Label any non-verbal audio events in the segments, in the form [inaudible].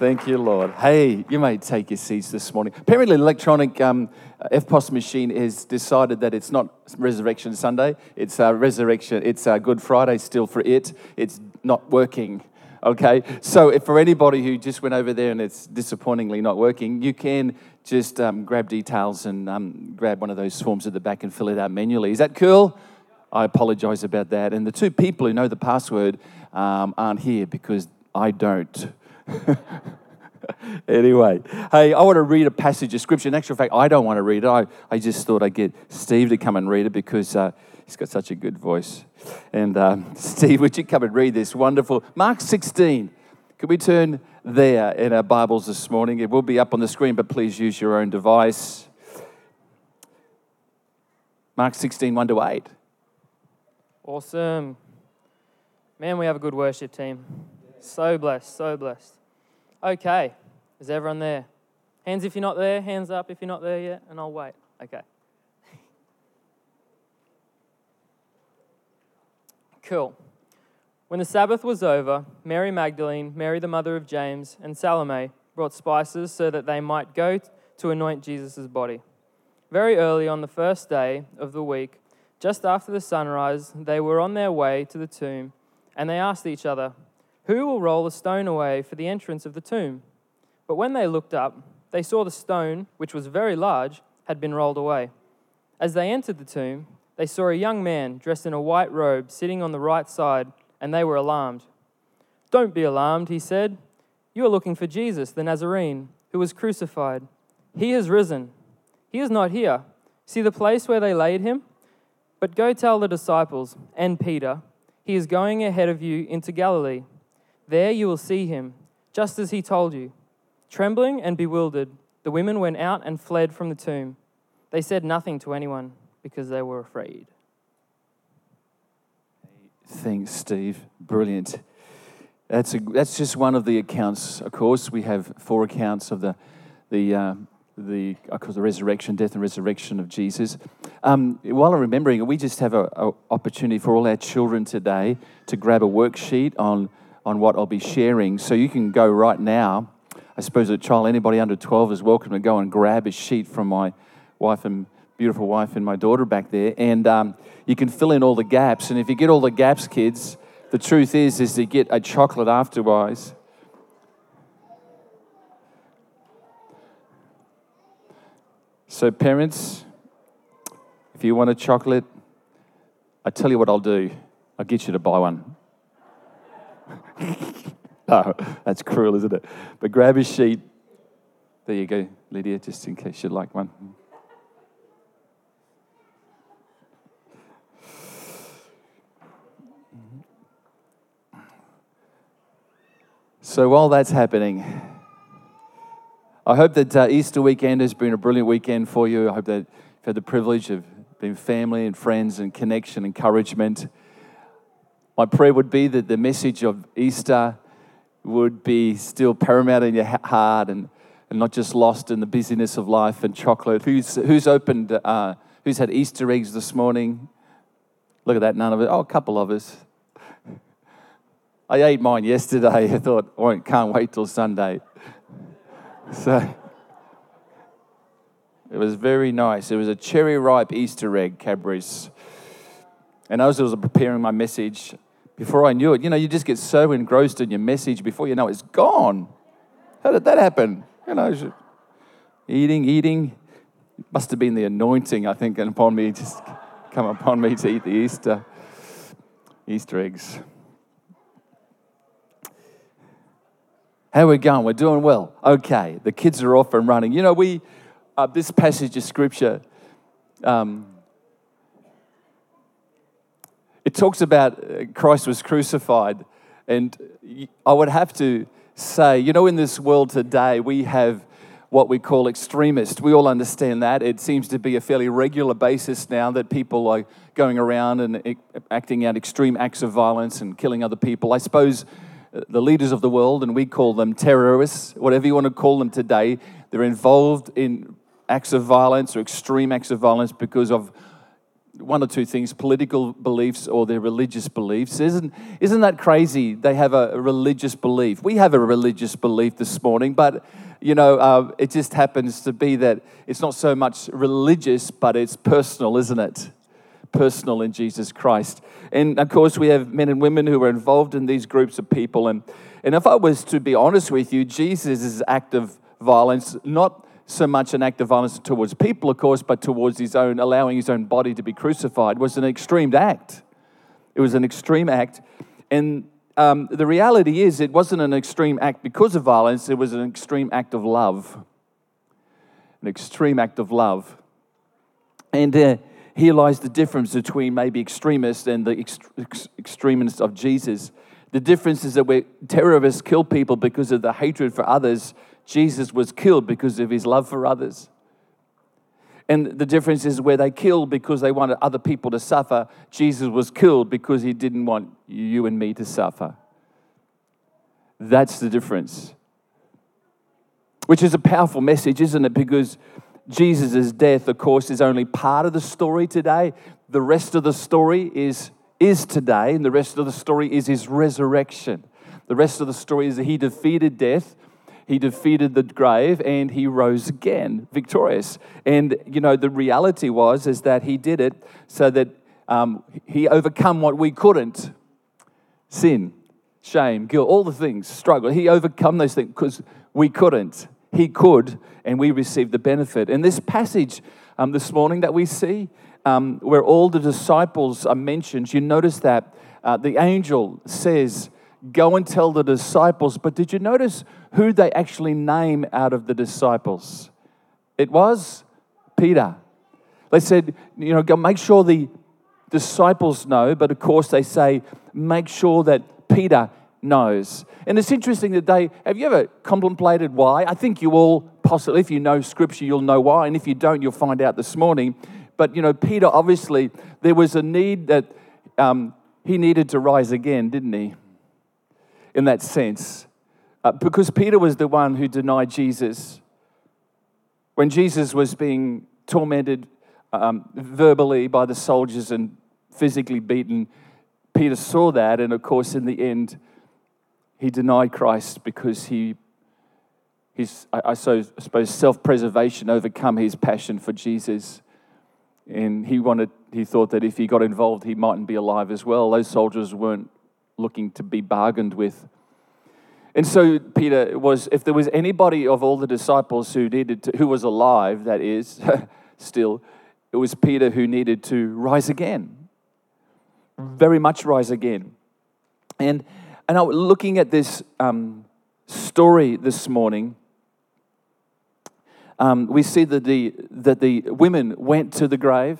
Thank you, Lord. Hey, you may take your seats this morning. Apparently, the electronic um, EFTPOS machine has decided that it's not Resurrection Sunday. It's uh, Resurrection. It's uh, Good Friday still for it. It's not working. Okay, so for anybody who just went over there and it's disappointingly not working, you can just um, grab details and um, grab one of those forms at the back and fill it out manually. Is that cool? I apologize about that. And the two people who know the password um, aren't here because I don't. [laughs] [laughs] anyway, hey, I want to read a passage of scripture. In actual fact, I don't want to read it. I, I just thought I'd get Steve to come and read it because uh, he's got such a good voice. And um, [laughs] Steve, would you come and read this wonderful Mark 16? Could we turn there in our Bibles this morning? It will be up on the screen, but please use your own device. Mark 16, 1 to 8. Awesome. Man, we have a good worship team. So blessed, so blessed. Okay, is everyone there? Hands if you're not there, hands up if you're not there yet, and I'll wait. Okay. [laughs] Cool. When the Sabbath was over, Mary Magdalene, Mary the mother of James, and Salome brought spices so that they might go to anoint Jesus' body. Very early on the first day of the week, just after the sunrise, they were on their way to the tomb, and they asked each other, Who will roll the stone away for the entrance of the tomb? But when they looked up, they saw the stone, which was very large, had been rolled away. As they entered the tomb, they saw a young man dressed in a white robe sitting on the right side, and they were alarmed. Don't be alarmed, he said. You are looking for Jesus, the Nazarene, who was crucified. He has risen. He is not here. See the place where they laid him? But go tell the disciples and Peter, he is going ahead of you into Galilee. There you will see him, just as he told you. Trembling and bewildered, the women went out and fled from the tomb. They said nothing to anyone because they were afraid. Thanks, Steve. Brilliant. That's, a, that's just one of the accounts. Of course, we have four accounts of the, the uh, the, of course, the resurrection, death and resurrection of Jesus. Um, while I'm remembering, we just have an opportunity for all our children today to grab a worksheet on, on what I'll be sharing. So you can go right now. I suppose a child, anybody under 12 is welcome to go and grab a sheet from my wife and beautiful wife and my daughter back there. And um, you can fill in all the gaps. And if you get all the gaps, kids, the truth is, is to get a chocolate afterwards So, parents, if you want a chocolate, I tell you what I'll do. I'll get you to buy one. No, [laughs] that's cruel, isn't it? But grab a sheet. There you go, Lydia, just in case you'd like one. So while that's happening, I hope that uh, Easter weekend has been a brilliant weekend for you. I hope that you've had the privilege of being family and friends and connection, encouragement. My prayer would be that the message of Easter would be still paramount in your heart and, and not just lost in the busyness of life and chocolate. Who's, who's opened, uh, who's had Easter eggs this morning? Look at that, none of it. Oh, a couple of us. I ate mine yesterday. [laughs] I thought, I can't wait till Sunday. [laughs] So it was very nice. It was a cherry ripe Easter egg, Cadbury's. And as I was preparing my message, before I knew it, you know, you just get so engrossed in your message before you know it's gone. How did that happen? You know, eating, eating. It must have been the anointing, I think, And upon me, just come upon me to eat the Easter, Easter eggs. How are we going? We're doing well. Okay, the kids are off and running. You know, we, uh, this passage of scripture, um, it talks about uh, Christ was crucified. And I would have to say, you know, in this world today, we have what we call extremists. We all understand that. It seems to be a fairly regular basis now that people are going around and acting out extreme acts of violence and killing other people. I suppose the leaders of the world, and we call them terrorists, whatever you want to call them today, they're involved in acts of violence or extreme acts of violence because of one or two things political beliefs or their religious beliefs. Isn't, isn't that crazy? They have a religious belief. We have a religious belief this morning, but you know, uh, it just happens to be that it's not so much religious, but it's personal, isn't it? Personal in Jesus Christ. And of course, we have men and women who are involved in these groups of people. And, and if I was to be honest with you, Jesus' act of violence, not so much an act of violence towards people, of course, but towards his own, allowing his own body to be crucified, was an extreme act. It was an extreme act. And um, the reality is, it wasn't an extreme act because of violence, it was an extreme act of love. An extreme act of love. And uh, here lies the difference between maybe extremists and the ext- extremists of Jesus. The difference is that where terrorists kill people because of the hatred for others, Jesus was killed because of his love for others. And the difference is where they killed because they wanted other people to suffer, Jesus was killed because he didn't want you and me to suffer. That's the difference. Which is a powerful message, isn't it? Because Jesus' death, of course, is only part of the story today. The rest of the story is, is today, and the rest of the story is his resurrection. The rest of the story is that he defeated death he defeated the grave and he rose again victorious. And, you know, the reality was is that he did it so that um, he overcome what we couldn't sin, shame, guilt, all the things, struggle. He overcome those things because we couldn't. He could, and we received the benefit. And this passage um, this morning that we see, um, where all the disciples are mentioned, you notice that uh, the angel says, Go and tell the disciples. But did you notice who they actually name out of the disciples? It was Peter. They said, you know, go make sure the disciples know, but of course they say, make sure that Peter knows. And it's interesting that they have you ever contemplated why? I think you all possibly, if you know scripture, you'll know why. And if you don't, you'll find out this morning. But you know, Peter obviously, there was a need that um, he needed to rise again, didn't he? In that sense. Uh, because Peter was the one who denied Jesus. When Jesus was being tormented um, verbally by the soldiers and physically beaten, Peter saw that, and of course, in the end, he denied Christ because he, his, I, I suppose, self preservation overcome his passion for Jesus. And he wanted, he thought that if he got involved, he mightn't be alive as well. Those soldiers weren't looking to be bargained with. And so Peter was, if there was anybody of all the disciples who needed to, who was alive, that is, [laughs] still, it was Peter who needed to rise again. Very much rise again. And, and I was looking at this um, story this morning. Um, we see that the, that the women went to the grave.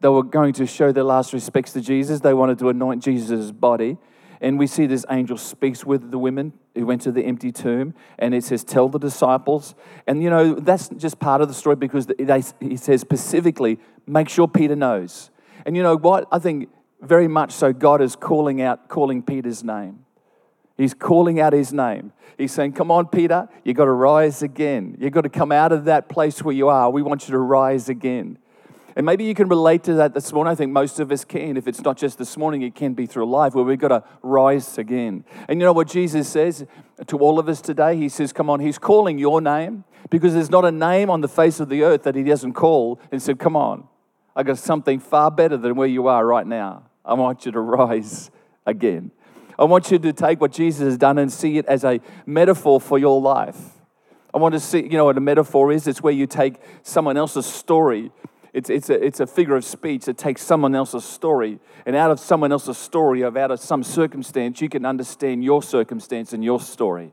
They were going to show their last respects to Jesus. They wanted to anoint Jesus' body. And we see this angel speaks with the women who went to the empty tomb, and it says, Tell the disciples. And you know, that's just part of the story because they, he says specifically, Make sure Peter knows. And you know what? I think very much so, God is calling out, calling Peter's name. He's calling out his name. He's saying, Come on, Peter, you've got to rise again. You've got to come out of that place where you are. We want you to rise again. And maybe you can relate to that this morning. I think most of us can. If it's not just this morning, it can be through life where we've got to rise again. And you know what Jesus says to all of us today? He says, Come on, He's calling your name because there's not a name on the face of the earth that He doesn't call and said, Come on, I got something far better than where you are right now. I want you to rise again. I want you to take what Jesus has done and see it as a metaphor for your life. I want to see, you know what a metaphor is? It's where you take someone else's story it's, it's, a, it's a figure of speech that takes someone else's story, and out of someone else's story, of out of some circumstance, you can understand your circumstance and your story.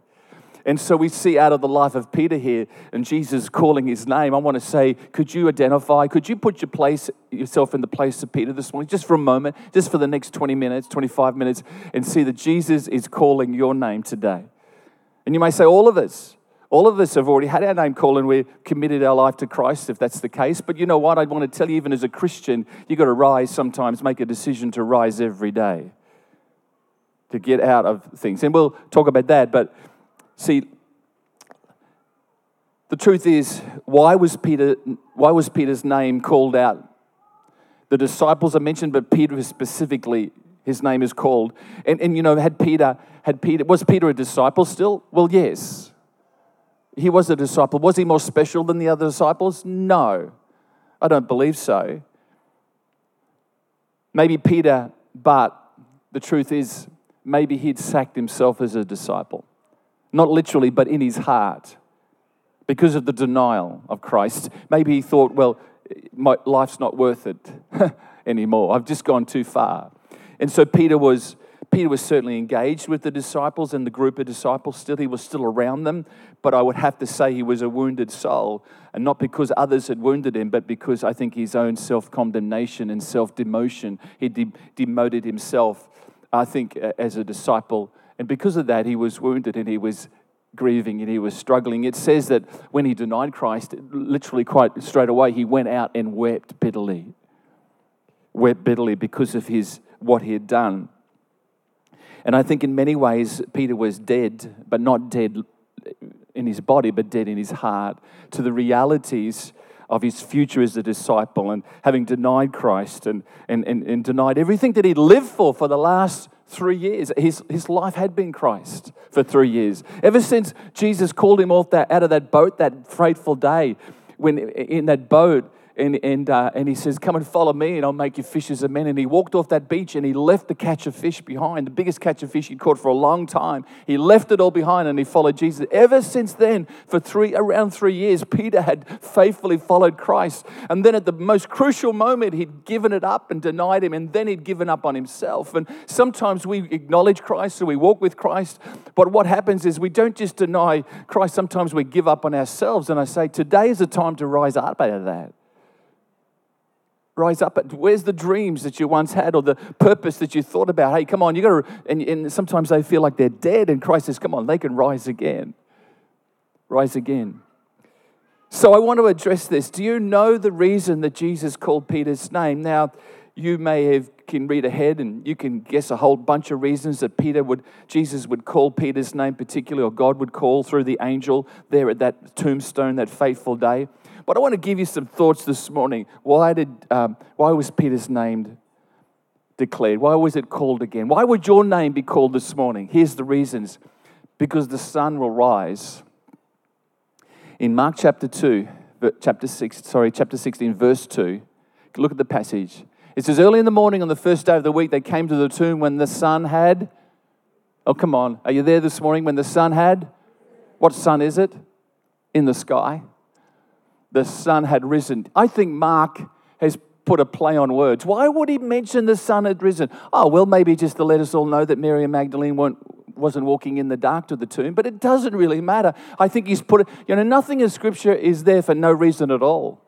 And so we see out of the life of Peter here, and Jesus calling his name. I want to say, could you identify, could you put your place, yourself in the place of Peter this morning, just for a moment, just for the next 20 minutes, 25 minutes, and see that Jesus is calling your name today? And you may say, all of us, all of us have already had our name called and we're committed our life to Christ, if that's the case. But you know what? I want to tell you, even as a Christian, you've got to rise sometimes, make a decision to rise every day, to get out of things. And we'll talk about that. But see, the truth is, why was, Peter, why was Peter's name called out? The disciples are mentioned, but Peter specifically, his name is called. And, and you know, had Peter, had Peter, was Peter a disciple still? Well, yes. He was a disciple. Was he more special than the other disciples? No. I don't believe so. Maybe Peter, but the truth is, maybe he'd sacked himself as a disciple. Not literally, but in his heart. Because of the denial of Christ. Maybe he thought, well, my life's not worth it [laughs] anymore. I've just gone too far. And so Peter was Peter was certainly engaged with the disciples and the group of disciples still. He was still around them, but I would have to say he was a wounded soul. And not because others had wounded him, but because I think his own self condemnation and self demotion, he de- demoted himself, I think, as a disciple. And because of that, he was wounded and he was grieving and he was struggling. It says that when he denied Christ, literally quite straight away, he went out and wept bitterly. Wept bitterly because of his what he had done. And I think in many ways, Peter was dead, but not dead in his body, but dead in his heart to the realities of his future as a disciple and having denied Christ and, and, and, and denied everything that he'd lived for for the last three years. His, his life had been Christ for three years. Ever since Jesus called him off that, out of that boat that frightful day, when in that boat, and, and, uh, and he says, Come and follow me, and I'll make you fishers of men. And he walked off that beach and he left the catch of fish behind, the biggest catch of fish he'd caught for a long time. He left it all behind and he followed Jesus. Ever since then, for three, around three years, Peter had faithfully followed Christ. And then at the most crucial moment, he'd given it up and denied him, and then he'd given up on himself. And sometimes we acknowledge Christ and we walk with Christ, but what happens is we don't just deny Christ, sometimes we give up on ourselves. And I say, Today is the time to rise up out of that rise up. Where's the dreams that you once had or the purpose that you thought about? Hey, come on, you got to. And, and sometimes they feel like they're dead, and Christ says, come on, they can rise again. Rise again. So I want to address this. Do you know the reason that Jesus called Peter's name? Now, you may have can read ahead and you can guess a whole bunch of reasons that Peter would Jesus would call Peter's name particularly or God would call through the angel there at that tombstone that fateful day. But I want to give you some thoughts this morning. Why, did, um, why was Peter's name declared? Why was it called again? Why would your name be called this morning? Here's the reasons because the sun will rise. In Mark chapter 2, chapter 6, sorry, chapter 16, verse 2, look at the passage. It says, Early in the morning on the first day of the week, they came to the tomb when the sun had. Oh, come on. Are you there this morning when the sun had? What sun is it? In the sky the sun had risen. I think Mark has put a play on words. Why would he mention the sun had risen? Oh, well, maybe just to let us all know that Mary and Magdalene weren't, wasn't walking in the dark to the tomb, but it doesn't really matter. I think he's put it, you know, nothing in Scripture is there for no reason at all.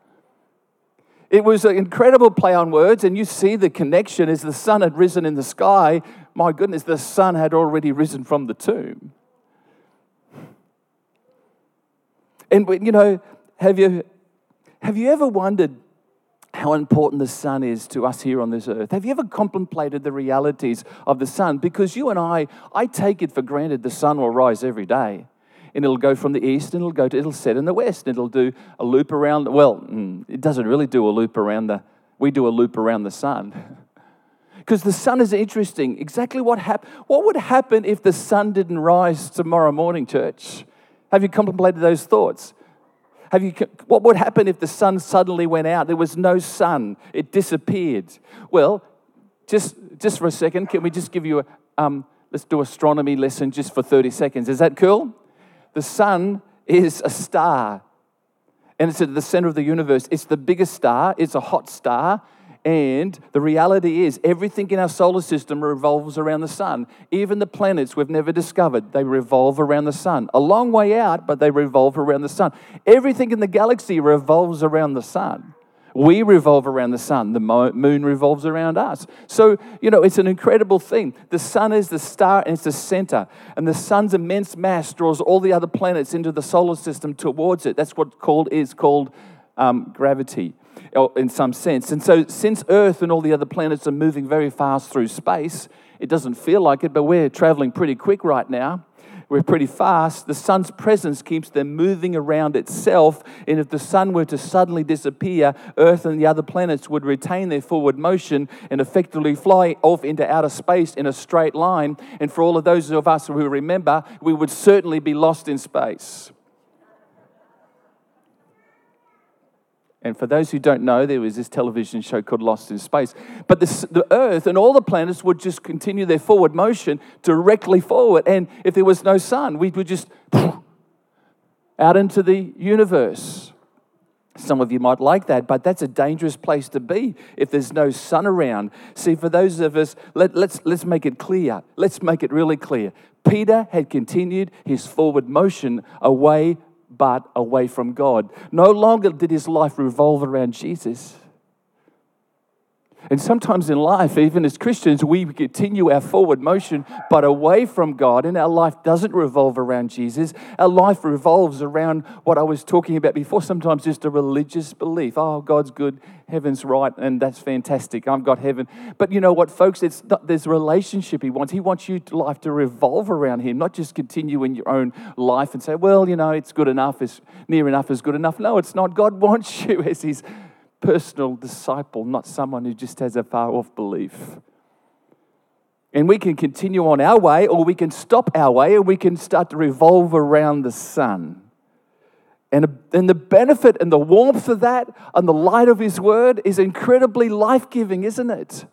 It was an incredible play on words, and you see the connection as the sun had risen in the sky. My goodness, the Son had already risen from the tomb. And, you know, have you, have you ever wondered how important the sun is to us here on this earth? Have you ever contemplated the realities of the sun? Because you and I, I take it for granted the sun will rise every day. And it'll go from the east and it'll go to, it'll set in the west and it'll do a loop around, well, mm, it doesn't really do a loop around the, we do a loop around the sun. [laughs] Because the sun is interesting. Exactly what happened. What would happen if the sun didn't rise tomorrow morning, church? Have you contemplated those thoughts? Have you, what would happen if the sun suddenly went out? There was no sun, it disappeared. Well, just, just for a second, can we just give you a, um, let's do astronomy lesson just for 30 seconds. Is that cool? The sun is a star, and it's at the center of the universe. It's the biggest star, it's a hot star, and the reality is, everything in our solar system revolves around the sun. Even the planets we've never discovered, they revolve around the sun. A long way out, but they revolve around the sun. Everything in the galaxy revolves around the sun. We revolve around the sun. The moon revolves around us. So, you know, it's an incredible thing. The sun is the star and it's the center. And the sun's immense mass draws all the other planets into the solar system towards it. That's what called is called um, gravity in some sense. And so, since Earth and all the other planets are moving very fast through space, it doesn't feel like it, but we're traveling pretty quick right now. we're pretty fast, the sun's presence keeps them moving around itself. And if the sun were to suddenly disappear, Earth and the other planets would retain their forward motion and effectively fly off into outer space in a straight line. And for all of those of us who remember, we would certainly be lost in space. And for those who don't know, there was this television show called Lost in Space. But this, the Earth and all the planets would just continue their forward motion directly forward. And if there was no sun, we would just [sniffs] out into the universe. Some of you might like that, but that's a dangerous place to be if there's no sun around. See, for those of us, let, let's, let's make it clear. Let's make it really clear. Peter had continued his forward motion away but away from God. No longer did his life revolve around Jesus. And sometimes in life, even as Christians, we continue our forward motion, but away from God, and our life doesn't revolve around Jesus. Our life revolves around what I was talking about before, sometimes just a religious belief. Oh, God's good, heaven's right, and that's fantastic. I've got heaven. But you know what, folks? It's not, there's relationship He wants. He wants your life to revolve around Him, not just continue in your own life and say, well, you know, it's good enough, it's near enough is good enough. No, it's not. God [laughs] wants you as His personal disciple, not someone who just has a far off belief. And we can continue on our way, or we can stop our way, and we can start to revolve around the sun. And, and the benefit and the warmth of that and the light of His Word is incredibly life giving, isn't it?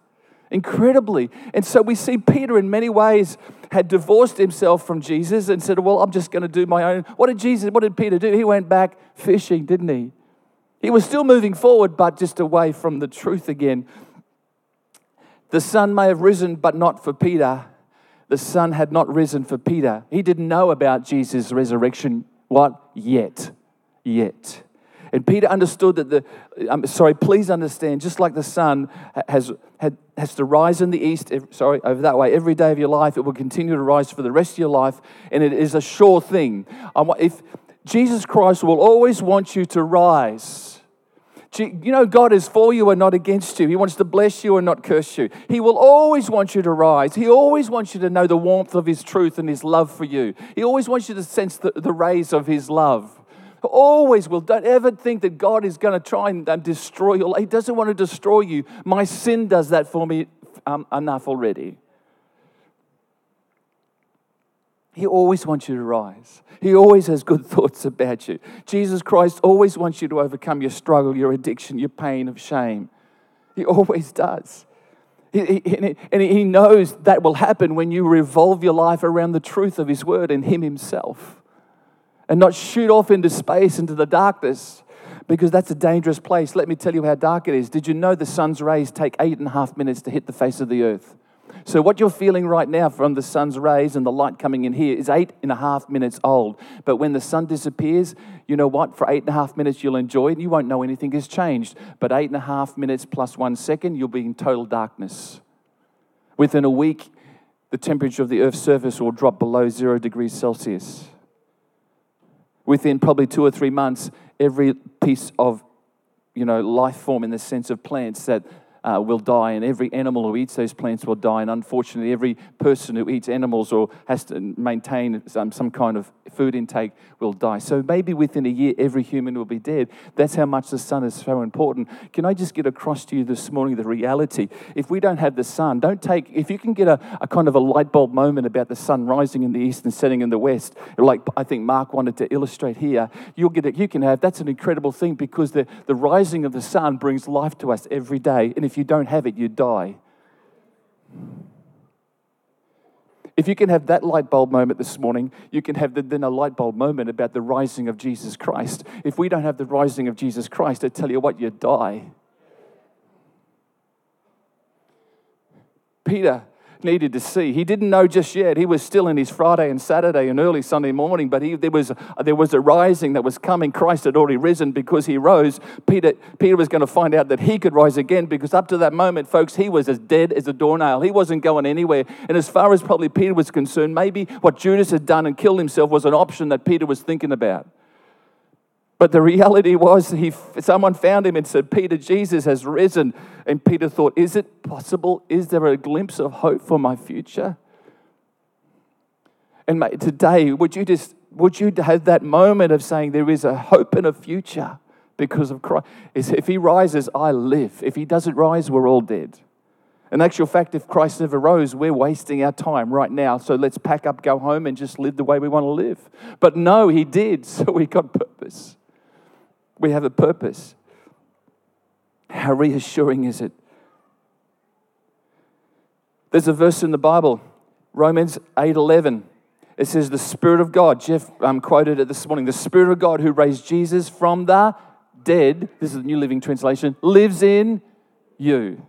Incredibly. And so we see Peter, in many ways, had divorced himself from Jesus and said, Well, I'm just going to do my own. What did Jesus, what did Peter do? He went back fishing, didn't he? He was still moving forward, but just away from the truth again. The sun may have risen, but not for Peter. The sun had not risen for Peter. He didn't know about Jesus' resurrection. What? Yet. Yet. And Peter understood that the, I'm sorry, please understand, just like the sun has, had, has to rise in the east, sorry, over that way, every day of your life, it will continue to rise for the rest of your life, and it is a sure thing. If Jesus Christ will always want you to rise, you know, God is for you and not against you. He wants to bless you and not curse you. He will always want you to rise. He always wants you to know the warmth of His truth and His love for you. He always wants you to sense the, the rays of His love. Always will. Don't ever think that God is going to try and destroy you. He doesn't want to destroy you. My sin does that for me um, enough already. He always wants you to rise. He always has good [laughs] thoughts about you. Jesus Christ always wants you to overcome your struggle, your addiction, your pain of shame. He always does. He, and he knows that will happen when you revolve your life around the truth of His Word and Him Himself and not shoot off into space, into the darkness, because that's a dangerous place. Let me tell you how dark it is. Did you know the sun's rays take eight and a half minutes to hit the face of the earth? So, what you're feeling right now from the sun's rays and the light coming in here is eight and a half minutes old. But when the sun disappears, you know what? For eight and a half minutes, you'll enjoy it and you won't know anything has changed. But eight and a half minutes plus one second, you'll be in total darkness. Within a week, the temperature of the Earth's surface will drop below zero degrees Celsius. Within probably two or three months, every piece of you know, life form in the sense of plants that uh, will die, and every animal who eats those plants will die. And unfortunately, every person who eats animals or has to maintain some, some kind of food intake will die. So maybe within a year, every human will be dead. That's how much the sun is so important. Can I just get across to you this morning the reality? If we don't have the sun, don't take, if you can get a, a kind of a light bulb moment about the sun rising in the east and setting in the west, like I think Mark wanted to illustrate here, you'll get it, you can have, that's an incredible thing because the, the rising of the sun brings life to us every day. And if you don't have it, you die. If you can have that light bulb moment this morning, you can have the, then a light bulb moment about the rising of Jesus Christ. If we don't have the rising of Jesus Christ, I tell you what, you die. Peter needed to see. He didn't know just yet. He was still in his Friday and Saturday and early Sunday morning, but he, there, was, there was a rising that was coming. Christ had already risen because he rose. Peter, Peter was going to find out that he could rise again because up to that moment, folks, he was as dead as a doornail. He wasn't going anywhere. And as far as probably Peter was concerned, maybe what Judas had done and killed himself was an option that Peter was thinking about. But the reality was, he, someone found him and said, Peter, Jesus has risen. And Peter thought, Is it possible? Is there a glimpse of hope for my future? And mate, today, would you just would you have that moment of saying there is a hope and a future because of Christ? If he rises, I live. If he doesn't rise, we're all dead. In actual fact, if Christ never rose, we're wasting our time right now. So let's pack up, go home, and just live the way we want to live. But no, he did. [laughs] So we got purpose. We have a purpose. How reassuring is it? There's a verse in the Bible, Romans 8:11. It says, "The Spirit of God." Jeff um, quoted it this morning. The Spirit of God who raised Jesus from the dead. This is the New Living Translation. Lives in you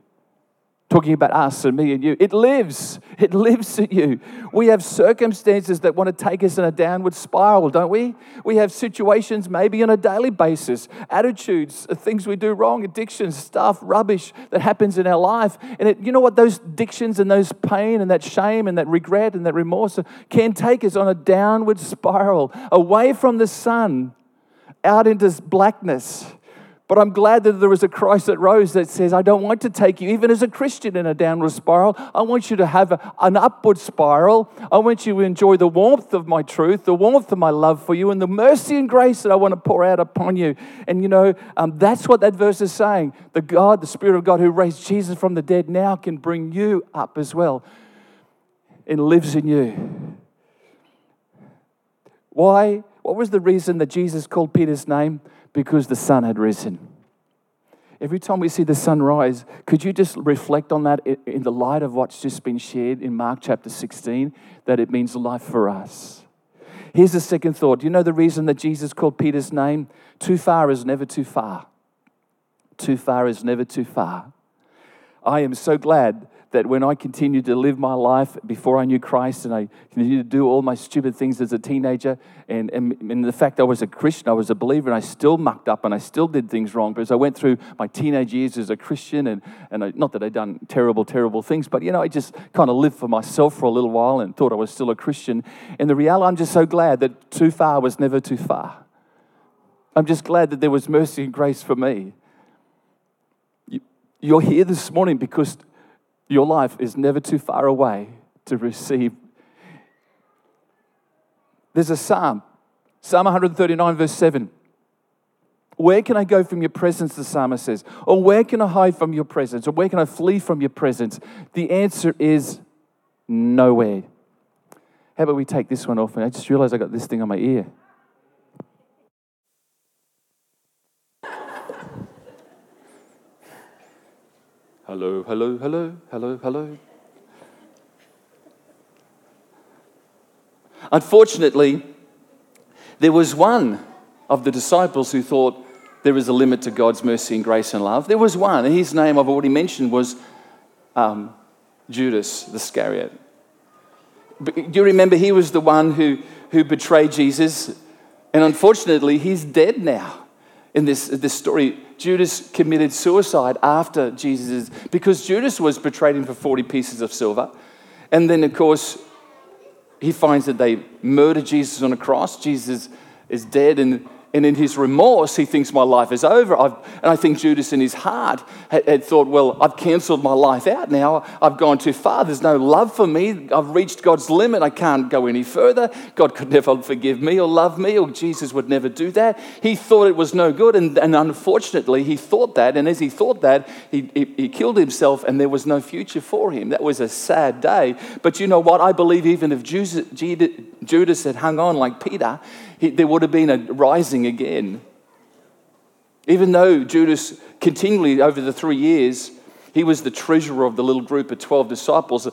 talking about us and me and you. It lives. It lives in you. We have circumstances that want to take us in a downward spiral, don't we? We have situations maybe on a daily basis, attitudes, things we do wrong, addictions, stuff, rubbish that happens in our life. And it, you know what? Those addictions and those pain and that shame and that regret and that remorse can take us on a downward spiral away from the sun out into blackness but I'm glad that there is a Christ that rose that says, I don't want to take you, even as a Christian, in a downward spiral. I want you to have an upward spiral. I want you to enjoy the warmth of my truth, the warmth of my love for you, and the mercy and grace that I want to pour out upon you. And you know, um, that's what that verse is saying. The God, the Spirit of God who raised Jesus from the dead now can bring you up as well and lives in you. Why? What was the reason that Jesus called Peter's name? Because the sun had risen. Every time we see the sun rise, could you just reflect on that in the light of what's just been shared in Mark chapter 16? That it means life for us. Here's the second thought. You know the reason that Jesus called Peter's name? Too far is never too far. Too far is never too far. I am so glad that when I continued to live my life before I knew Christ and I continued to do all my stupid things as a teenager, and, and, and, the fact I was a Christian, I was a believer, and I still mucked up and I still did things wrong. As I went through my teenage years as a Christian, and, and I, not that I'd done terrible, terrible things, but you know, I just kind of lived for myself for a little while and thought I was still a Christian. And the reality, I'm just so glad that too far was never too far. I'm just glad that there was mercy and grace for me. You're here this morning because your life is never too far away to receive. There's a psalm, Psalm 139, verse 7. Where can I go from your presence, the psalmist says? Or where can I hide from your presence? Or where can I flee from your presence? The answer is nowhere. How about we take this one off? And I just realized I got this thing on my ear. Hello, hello, hello, hello, hello. Unfortunately, there was one of the disciples who thought there is a limit to God's mercy and grace and love. There was one, his name I've already mentioned was um, Judas the Iscariot. Do you remember he was the one who, who betrayed Jesus? And unfortunately, he's dead now in this, this story. Judas committed suicide after Jesus, because Judas was betrayed him for 40 pieces of silver. And then, of course, he finds that they murder Jesus on a cross. Jesus is dead, and and in his remorse, he thinks my life is over. I've, and I think Judas, in his heart, had, had thought, well, I've cancelled my life out now. I've gone too far. There's no love for me. I've reached God's limit. I can't go any further. God could never forgive me or love me, or Jesus would never do that. He thought it was no good. And, and unfortunately, he thought that. And as he thought that, he, he, he killed himself, and there was no future for him. That was a sad day. But you know what? I believe even if Judas had hung on like Peter, he, there would have been a rising again. Even though Judas continually, over the three years, he was the treasurer of the little group of 12 disciples.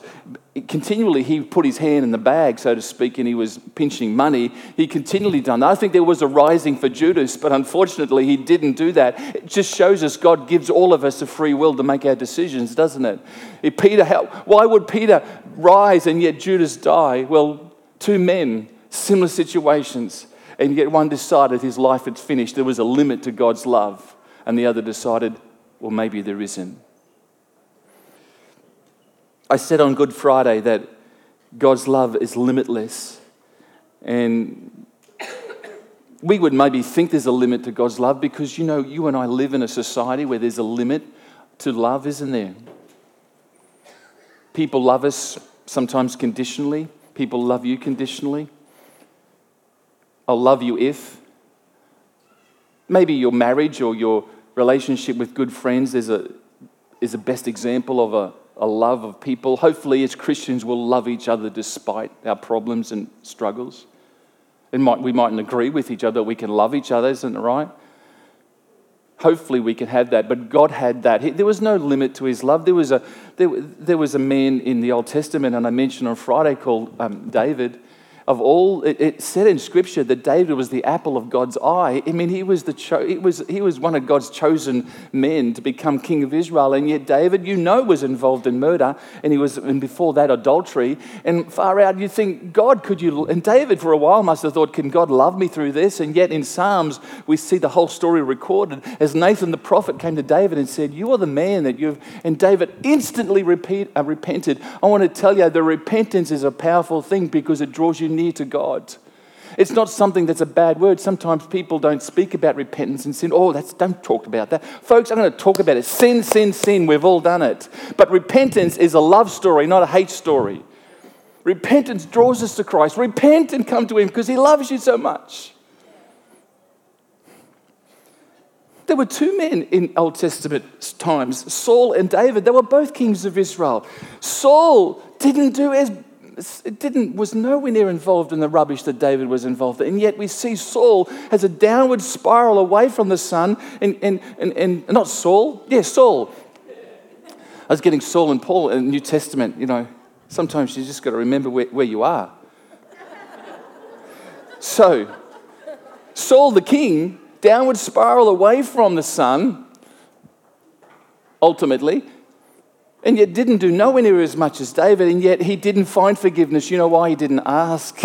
Continually, he put his hand in the bag, so to speak, and he was pinching money. He continually done that. I think there was a rising for Judas, but unfortunately, he didn't do that. It just shows us God gives all of us a free will to make our decisions, doesn't it? If Peter, why would Peter rise and yet Judas die? Well, two men, similar situations and yet one decided his life had finished. There was a limit to God's love. And the other decided, well, maybe there isn't. I said on Good Friday that God's love is limitless. And we would maybe think there's a limit to God's love because, you know, you and I live in a society where there's a limit to love, isn't there? People love us sometimes conditionally. people love you conditionally. I'll love you if. Maybe your marriage or your relationship with good friends is a, is a best example of a, a love of people. Hopefully, as Christians, we'll love each other despite our problems and struggles. It might, we mightn't agree with each other, we can love each other, isn't it right? Hopefully, we can have that. But God had that. He, there was no limit to his love. There was, a, there, there was a man in the Old Testament, and I mentioned on Friday, called um, David of all, it, it, said in Scripture that David was the apple of God's eye. I mean, he was, the cho- he, was, he was one of God's chosen men to become king of Israel. And yet, David, you know, was involved in murder, and he was, and before that, adultery. And far out, you think, God, could you? And David, for a while, must have thought, can God love me through this? And yet, in Psalms, we see the whole story recorded as Nathan the prophet came to David and said, You are the man that you've. And David instantly repeat, uh, repented. I want to tell you, the repentance is a powerful thing because it draws you near to God. It's not something that's a bad word. Sometimes people don't speak about repentance and sin. Oh, that's don't talk about that. Folks, I'm going to talk about it. Sin, sin, sin. We've all done it. But repentance is a love story, not a hate story. Repentance draws us to Christ. Repent and come to Him because He loves you so much. There were two men in Old Testament times, Saul and David. They were both kings of Israel. Saul didn't do as didn't, was nowhere near involved in the rubbish that David was involved in. And yet we see Saul has a downward spiral away from the sun. And, and, and, and not Saul, yeah, Saul. I was getting Saul and Paul in the New Testament, you know. Sometimes you just got to remember where, where you are. so, Saul the king, downward spiral away from the sun, ultimately, and yet didn't do nowhere near as much as David, and yet he didn't find forgiveness. You know why he didn't ask?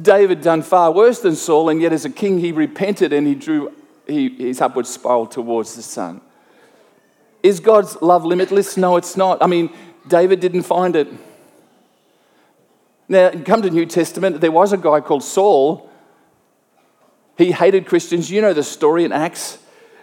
David done far worse than Saul, and yet as a king he repented and he drew he, his upward spiral towards the sun. Is God's love limitless? No, it's not. I mean, David didn't find it. Now, come to New Testament, there was a guy called Saul. He hated Christians. You know the story in Acts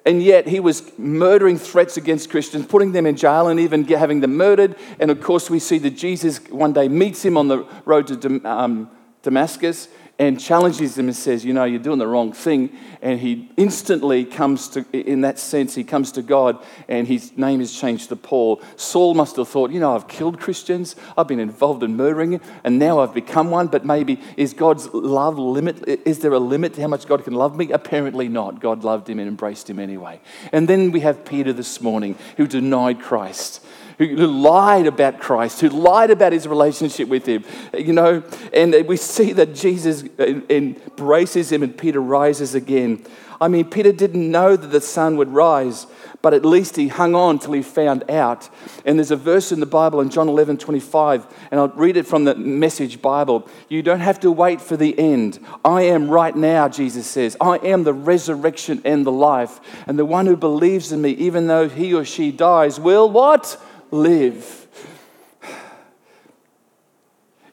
and yet he was murdering threats against Christians, putting them in jail, and even having them murdered. And of course, we see that Jesus one day meets him on the road to um, Damascus and challenges him and says, You know, you're doing the wrong thing. And he instantly comes to, in that sense, he comes to God and his name is changed to Paul. Saul must have thought, You know, I've killed Christians, I've been involved in murdering, and now I've become one. But maybe is God's love limit? Is there a limit to how much God can love me? Apparently not. God loved him and embraced him anyway. And then we have Peter this morning who denied Christ who lied about Christ, who lied about his relationship with him. You know, and we see that Jesus uh, embraces him and Peter rises again. I mean, Peter didn't know that the sun would rise, but at least he hung on till he found out. And there's a verse in the Bible in John 11 25, and I'll read it from the Message Bible. You don't have to wait for the end. I am right now, Jesus says. I am the resurrection and the life. And the one who believes in me, even though he or she dies, will what? Live.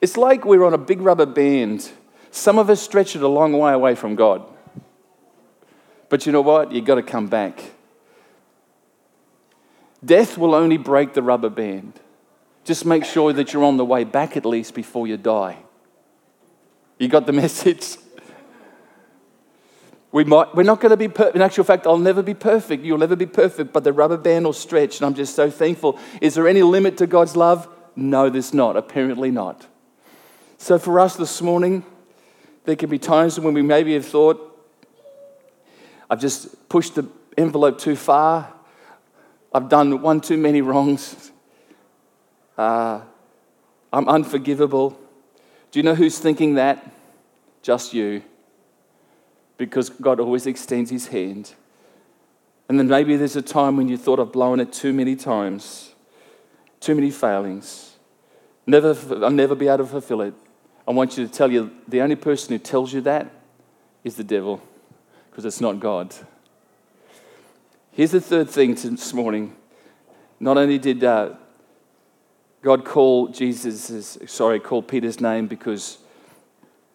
It's like we're on a big rubber band. Some of us stretch it a long way away from God. But you know what? You've got to come back. Death will only break the rubber band. Just make sure that you're on the way back at least before you die. You got the [laughs] message? We might, we're not going to be perfect. In actual fact, I'll never be perfect. You'll never be perfect, but the rubber band will stretch, and I'm just so thankful. Is there any limit to God's love? No, there's not. Apparently not. So for us this morning, there can be times when we maybe have thought, I've just pushed the envelope too far. I've done one too many wrongs. Uh, I'm unforgivable. Do you know who's thinking that? Just you because God always extends his hand. And then maybe there's a time when you thought I've blown it too many times, too many failings. Never, I'll never be able to fulfill it. I want you to tell you the only person who tells you that is the devil, because it's not God. Here's the third thing this morning. Not only did uh, God call Jesus, sorry, call Peter's name because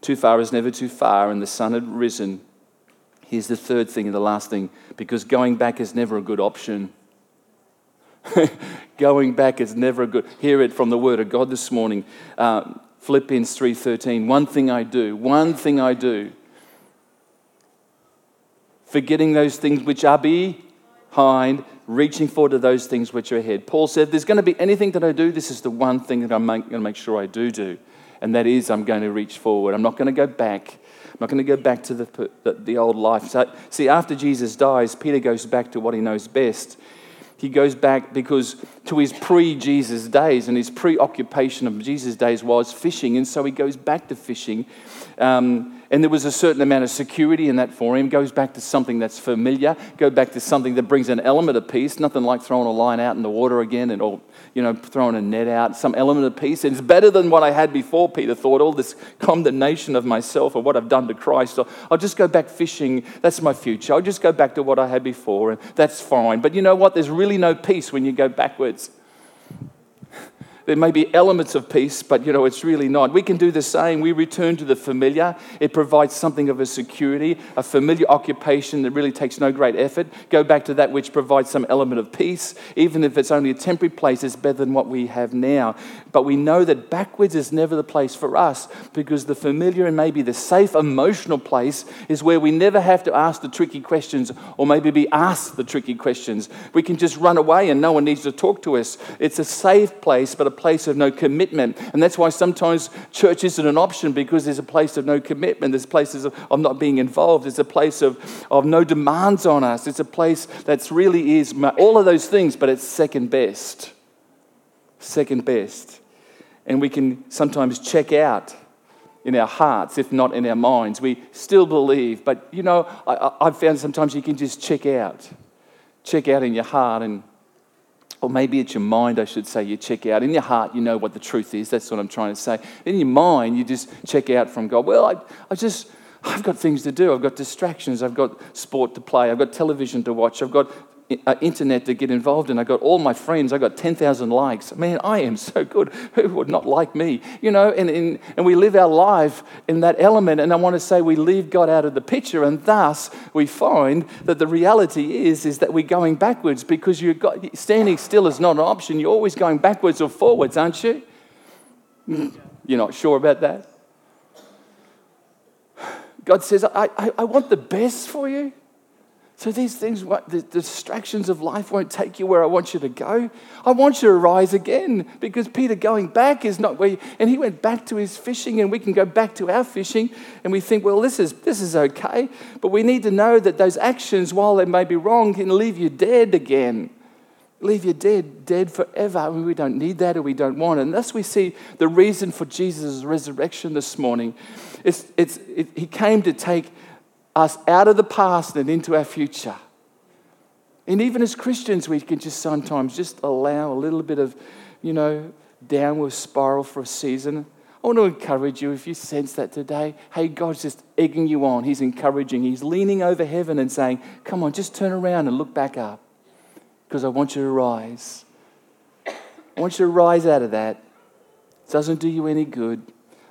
too far is never too far, and the sun had risen Here's the third thing and the last thing because going back is never a good option. [laughs] Going back is never a good. Hear it from the Word of God this morning. Uh, Philippians 3:13. One thing I do, one thing I do. Forgetting those things which are behind, reaching forward to those things which are ahead. Paul said, "There's going to be anything that I do. This is the one thing that I'm going to make sure I do do, and that is I'm going to reach forward. I'm not going to go back." I'm not going to go back to the, the, the old life. So, see, after Jesus dies, Peter goes back to what he knows best he goes back because to his pre Jesus days and his preoccupation of Jesus' days was fishing. And so he goes back to fishing. Um, and there was a certain amount of security in that for him. Goes back to something that's familiar, go back to something that brings an element of peace, nothing like throwing a line out in the water again and or you know, throwing a net out, some element of peace. And it's better than what I had before, Peter thought, all this condemnation of myself or what I've done to Christ. I'll, I'll just go back fishing. That's my future. I'll just go back to what I had before, and that's fine. But you know what? There's really no peace when you go backwards. There may be elements of peace, but you know, it's really not. We can do the same. We return to the familiar. It provides something of a security, a familiar occupation that really takes no great effort. Go back to that which provides some element of peace. Even if it's only a temporary place, it's better than what we have now. But we know that backwards is never the place for us because the familiar and maybe the safe emotional place is where we never have to ask the tricky questions or maybe be asked the tricky questions. We can just run away and no one needs to talk to us. It's a safe place, but a place of no commitment. And that's why sometimes church isn't an option because there's a place of no commitment. There's places of, not being involved. There's a place of, of no demands on us. It's a place that's really is all of those things, but it's second best. Second best. And we can sometimes check out in our hearts, if not in our minds. We still believe, but you know, I, I've found sometimes you can just check out. Check out in your heart and or maybe it's your mind, I should say, you check out. In your heart, you know what the truth is. That's what I'm trying to say. In your mind, you just check out from God. Well, I, I just, I've got things to do. I've got distractions. I've got sport to play. I've got television to watch. I've got Uh, internet to get involved in. I got all my friends. I got 10,000 likes. Man, I am so good. [laughs] Who would not like me? You know, and, and, and we live our life in that element. And I want to say we leave God out of the picture. And thus we find that the reality is, is that we're going backwards because you're got, standing still is not an option. You're always going backwards or forwards, aren't you? Mm. You're not sure about that? God says, I, I, I want the best for you. So these things, the distractions of life won't take you where I want you to go. I want you to rise again because Peter going back is not where, you, and he went back to his fishing and we can go back to our fishing and we think, well, this is, this is okay. But we need to know that those actions, while they may be wrong, can leave you dead again. Leave you dead, dead forever. We don't need that or we don't want it. And thus we see the reason for Jesus' resurrection this morning. It's, it's, it, he came to take us out of the past and into our future. And even as Christians, we can just sometimes just allow a little bit of, you know, downward spiral for a season. I want to encourage you if you sense that today. Hey, God's just egging you on. He's encouraging. He's leaning over heaven and saying, Come on, just turn around and look back up because I want you to rise. I want you to rise out of that. It doesn't do you any good.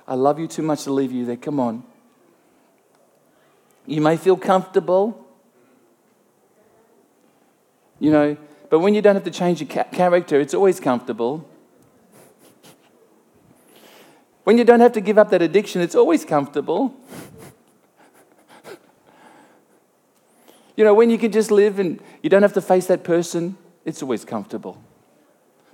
I love you too much to leave you there. Come on. You may feel comfortable, you know, but when you don't have to change your ca- character, it's always comfortable. When you don't have to give up that addiction, it's always comfortable. you know, when you can just live and you don't have to face that person, it's always comfortable.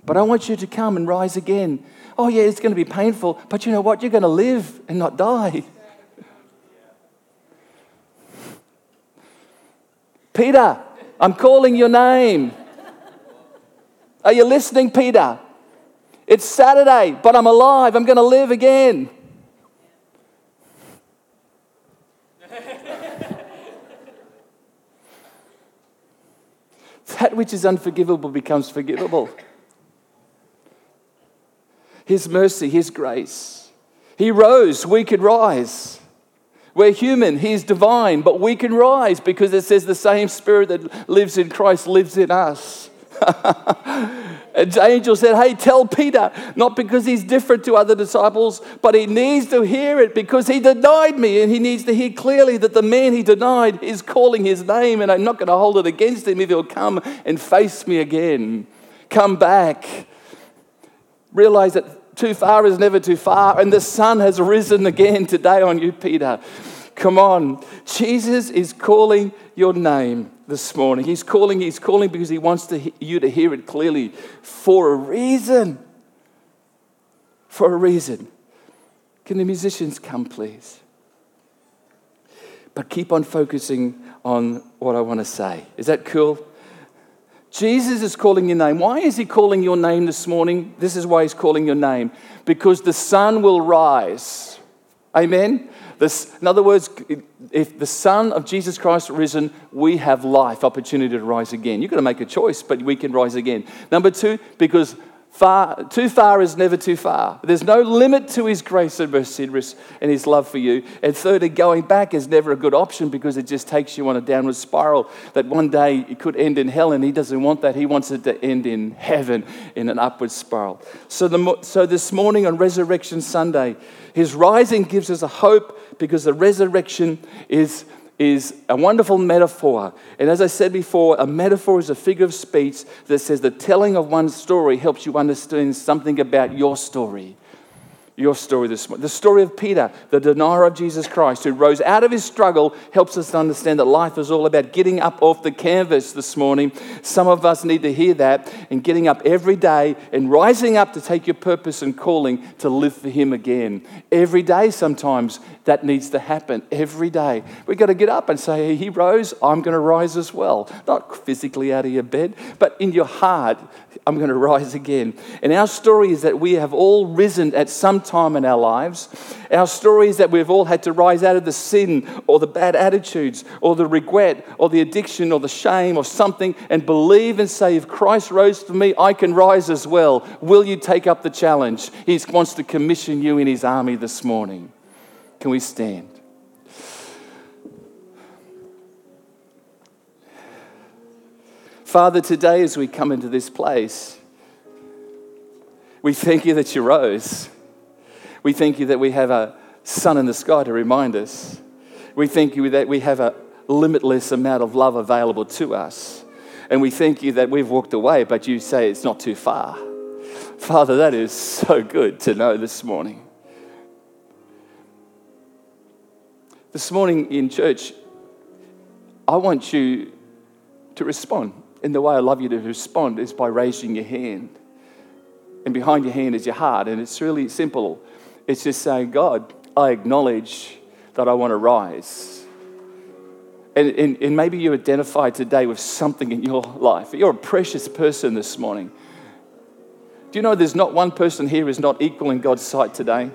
But I want you to come and rise again. Oh, yeah, it's going to be painful, but you know what? You're going to live and not die. Peter, I'm calling your name. Are you listening, Peter? It's Saturday, but I'm alive. I'm going to live again. [laughs] that which is unforgivable becomes forgivable. His mercy, His grace. He rose, we could rise. We're human, He's divine, but we can rise because it says the same Spirit that lives in Christ lives in us. [laughs] and angel said, Hey, tell Peter, not because he's different to other disciples, but he needs to hear it because he denied me, and he needs to hear clearly that the man he denied is calling his name, and I'm not going to hold it against him if he'll come and face me again. Come back. Realize that too far is never too far, and the sun has risen again today on you, Peter. Come on. Jesus is calling your name this morning. He's calling, he's calling because he wants to, you to hear it clearly for a reason. For a reason. Can the musicians come, please? But keep on focusing on what I want to say. Is that cool? Jesus is calling your name. Why is he calling your name this morning? This is why he's calling your name. Because the sun will rise. Amen? This, in other words, if the Son of Jesus Christ risen, we have life, opportunity to rise again. You've got to make a choice, but we can rise again. Number two, because Far, too far is never too far. There's no limit to his grace and mercy and his love for you. And thirdly, going back is never a good option because it just takes you on a downward spiral that one day it could end in hell, and he doesn't want that. He wants it to end in heaven in an upward spiral. So, the, so this morning on Resurrection Sunday, his rising gives us a hope because the resurrection is is a wonderful metaphor. And as I said before, a metaphor is a figure of speech that says the telling of one story helps you understand something about your story your story this morning. The story of Peter, the denier of Jesus Christ, who rose out of his struggle, helps us to understand that life is all about getting up off the canvas this morning. Some of us need to hear that and getting up every day and rising up to take your purpose and calling to live for Him again. Every day, sometimes that needs to happen. Every day. We've got to get up and say, hey, He rose, I'm going to rise as well. Not physically out of your bed, but in your heart, I'm going [laughs] to rise again. And our story is that we have all risen at some time in our lives. Our story is that we've all had to rise out of the sin or the bad attitudes or the regret or the addiction or the shame or something and believe and say, if Christ rose for me, I can rise as well. Will you take up the challenge? He wants to commission you in his army this morning. Can we stand? Father, today as we come into this place, we thank you that you rose. We thank you that we have a sun in the sky to remind us. We thank you that we have a limitless amount of love available to us. And we thank you that we've walked away, but you say it's not too far. Father, that is so good to know this morning. This morning in church, I want you to respond. And the way I love you to respond is by raising your hand. And behind your hand is your heart. And it's really simple. It's just saying, God, I acknowledge that I want to rise. And, and, and maybe you identify today with something in your life. You're a precious person this morning. Do you know there's not one person here who's not equal in God's sight today?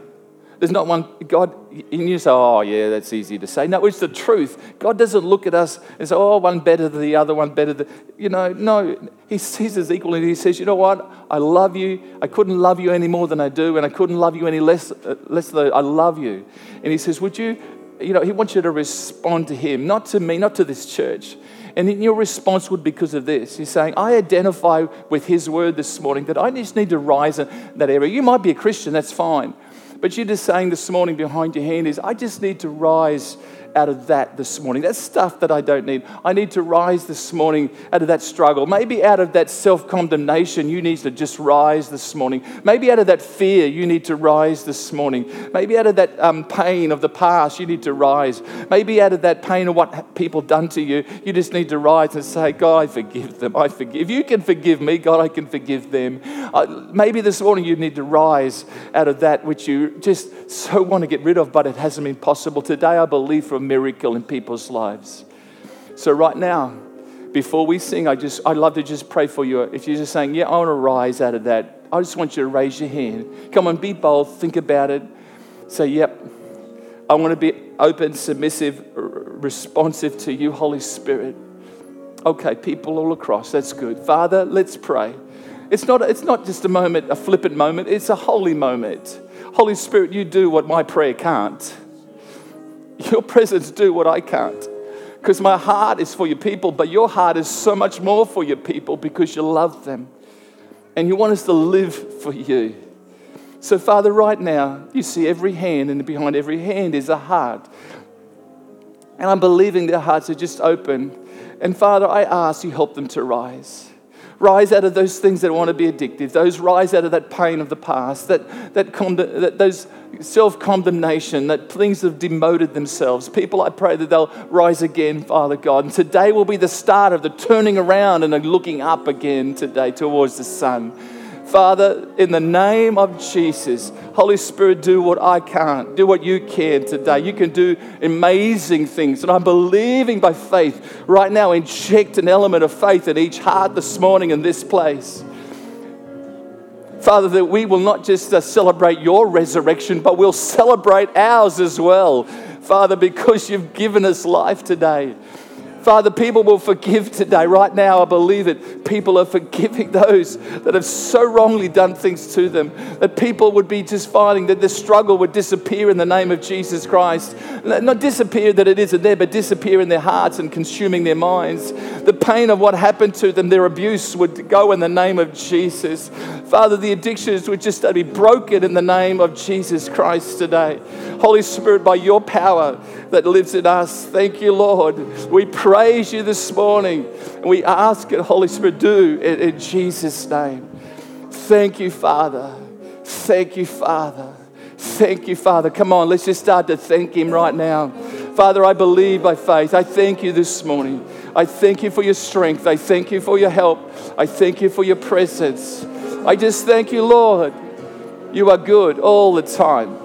There's not one, God, and you say, oh, yeah, that's easy to say. No, it's the truth. God doesn't look at us and say, oh, one better than the other, one better than, you know, no. He sees us equally. He says, you know what? I love you. I couldn't love you any more than I do, and I couldn't love you any less, uh, less than I love you. And he says, would you, you know, he wants you to respond to him, not to me, not to this church. And in your response would be because of this. He's saying, I identify with his word this morning that I just need to rise in that area. You might be a Christian, that's fine. But you're just saying this morning behind your hand is, I just need to rise out of that this morning. That's stuff that I don't need. I need to rise this morning out of that struggle. Maybe out of that self condemnation, you need to just rise this morning. Maybe out of that fear, you need to rise this morning. Maybe out of that um, pain of the past, you need to rise. Maybe out of that pain of what people done to you, you just need to rise and say, God, I forgive them. I forgive. If you can forgive me, God, I can forgive them. Uh, maybe this morning you need to rise out of that which you just so want to get rid of, but it hasn't been possible. Today, I believe from miracle in people's lives. So, right now, before we sing, I just, I'd love to just pray for you. If you're just saying, Yeah, I want to rise out of that, I just want you to raise your hand. Come on, be bold, think about it. Say, Yep, I want to be open, submissive, responsive to you, Holy Spirit. Okay, people all across, that's good. Father, let's pray. It's not, it's not just a moment, a flippant moment, it's a holy moment. Holy Spirit, you do what my prayer can't. Your presence do what I can't. Because my heart is for your people, but your heart is so much more for your people because you love them. And you want us to live for you. So, Father, right now, you see every hand, and behind every hand is a heart. And I'm believing their hearts are just open. And Father, I ask you help them to rise. Rise out of those things that want to be addictive, those rise out of that pain of the past, that, that, that those self condemnation, that things have demoted themselves. People, I pray that they'll rise again, Father God. And today will be the start of the turning around and looking up again today towards the sun. Father, in the name of Jesus, Holy Spirit, do what I can't, do what you can today. You can do amazing things. And I'm believing by faith right now, inject an element of faith in each heart this morning in this place. Father, that we will not just uh, celebrate your resurrection, but we'll celebrate ours as well. Father, because you've given us life today. Father, people will forgive today. Right now, I believe it. People are forgiving those that have so wrongly done things to them. That people would be just finding that the struggle would disappear in the name of Jesus Christ. Not disappear that it isn't there, but disappear in their hearts and consuming their minds. The pain of what happened to them, their abuse would go in the name of Jesus. Father, the addictions would just be broken in the name of Jesus Christ today. Holy Spirit, by your power that lives in us, thank you, Lord. We pray praise you this morning. And we ask it, Holy Spirit, do it in Jesus' name. Thank you, Father. Thank you, Father. Thank you, Father. Come on, let's just start to thank Him right now. Father, I believe by faith. I thank you this morning. I thank you for your strength. I thank you for your help. I thank you for your presence. I just thank you, Lord. You are good all the time.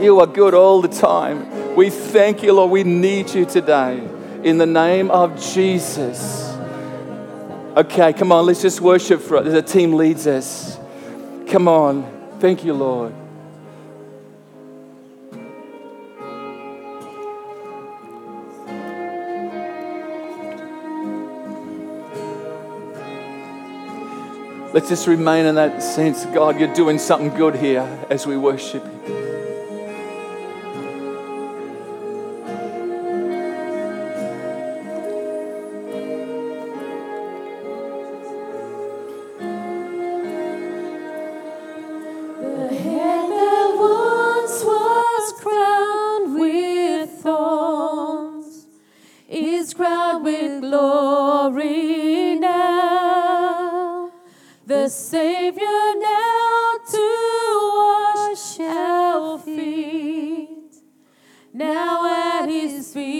You are good all the time. We thank you, Lord. We need you today in the name of Jesus. Okay, come on, let's just worship for the team leads us. Come on. Thank you, Lord. Let's just remain in that sense. God, you're doing something good here as we worship you. Savior now to wash our feet, now at his feet.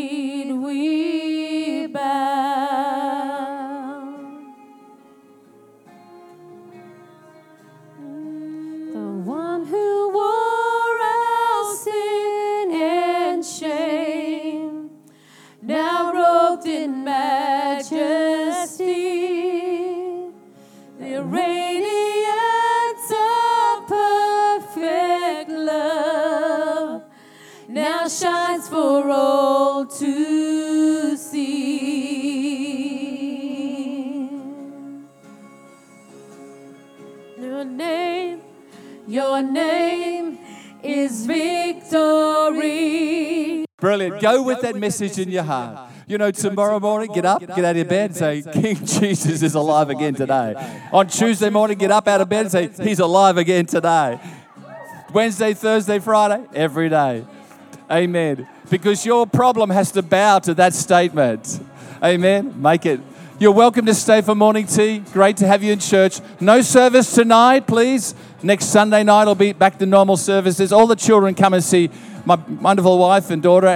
Go with that message in your heart. You know, tomorrow morning, get up, get out of your bed, and say, King Jesus is alive again today. On Tuesday morning, get up out of bed and say, He's alive again today. Wednesday, Thursday, Friday, every day. Amen. Because your problem has to bow to that statement. Amen. Make it. You're welcome to stay for morning tea. Great to have you in church. No service tonight, please. Next Sunday night will be back to normal services. All the children come and see my wonderful wife and daughter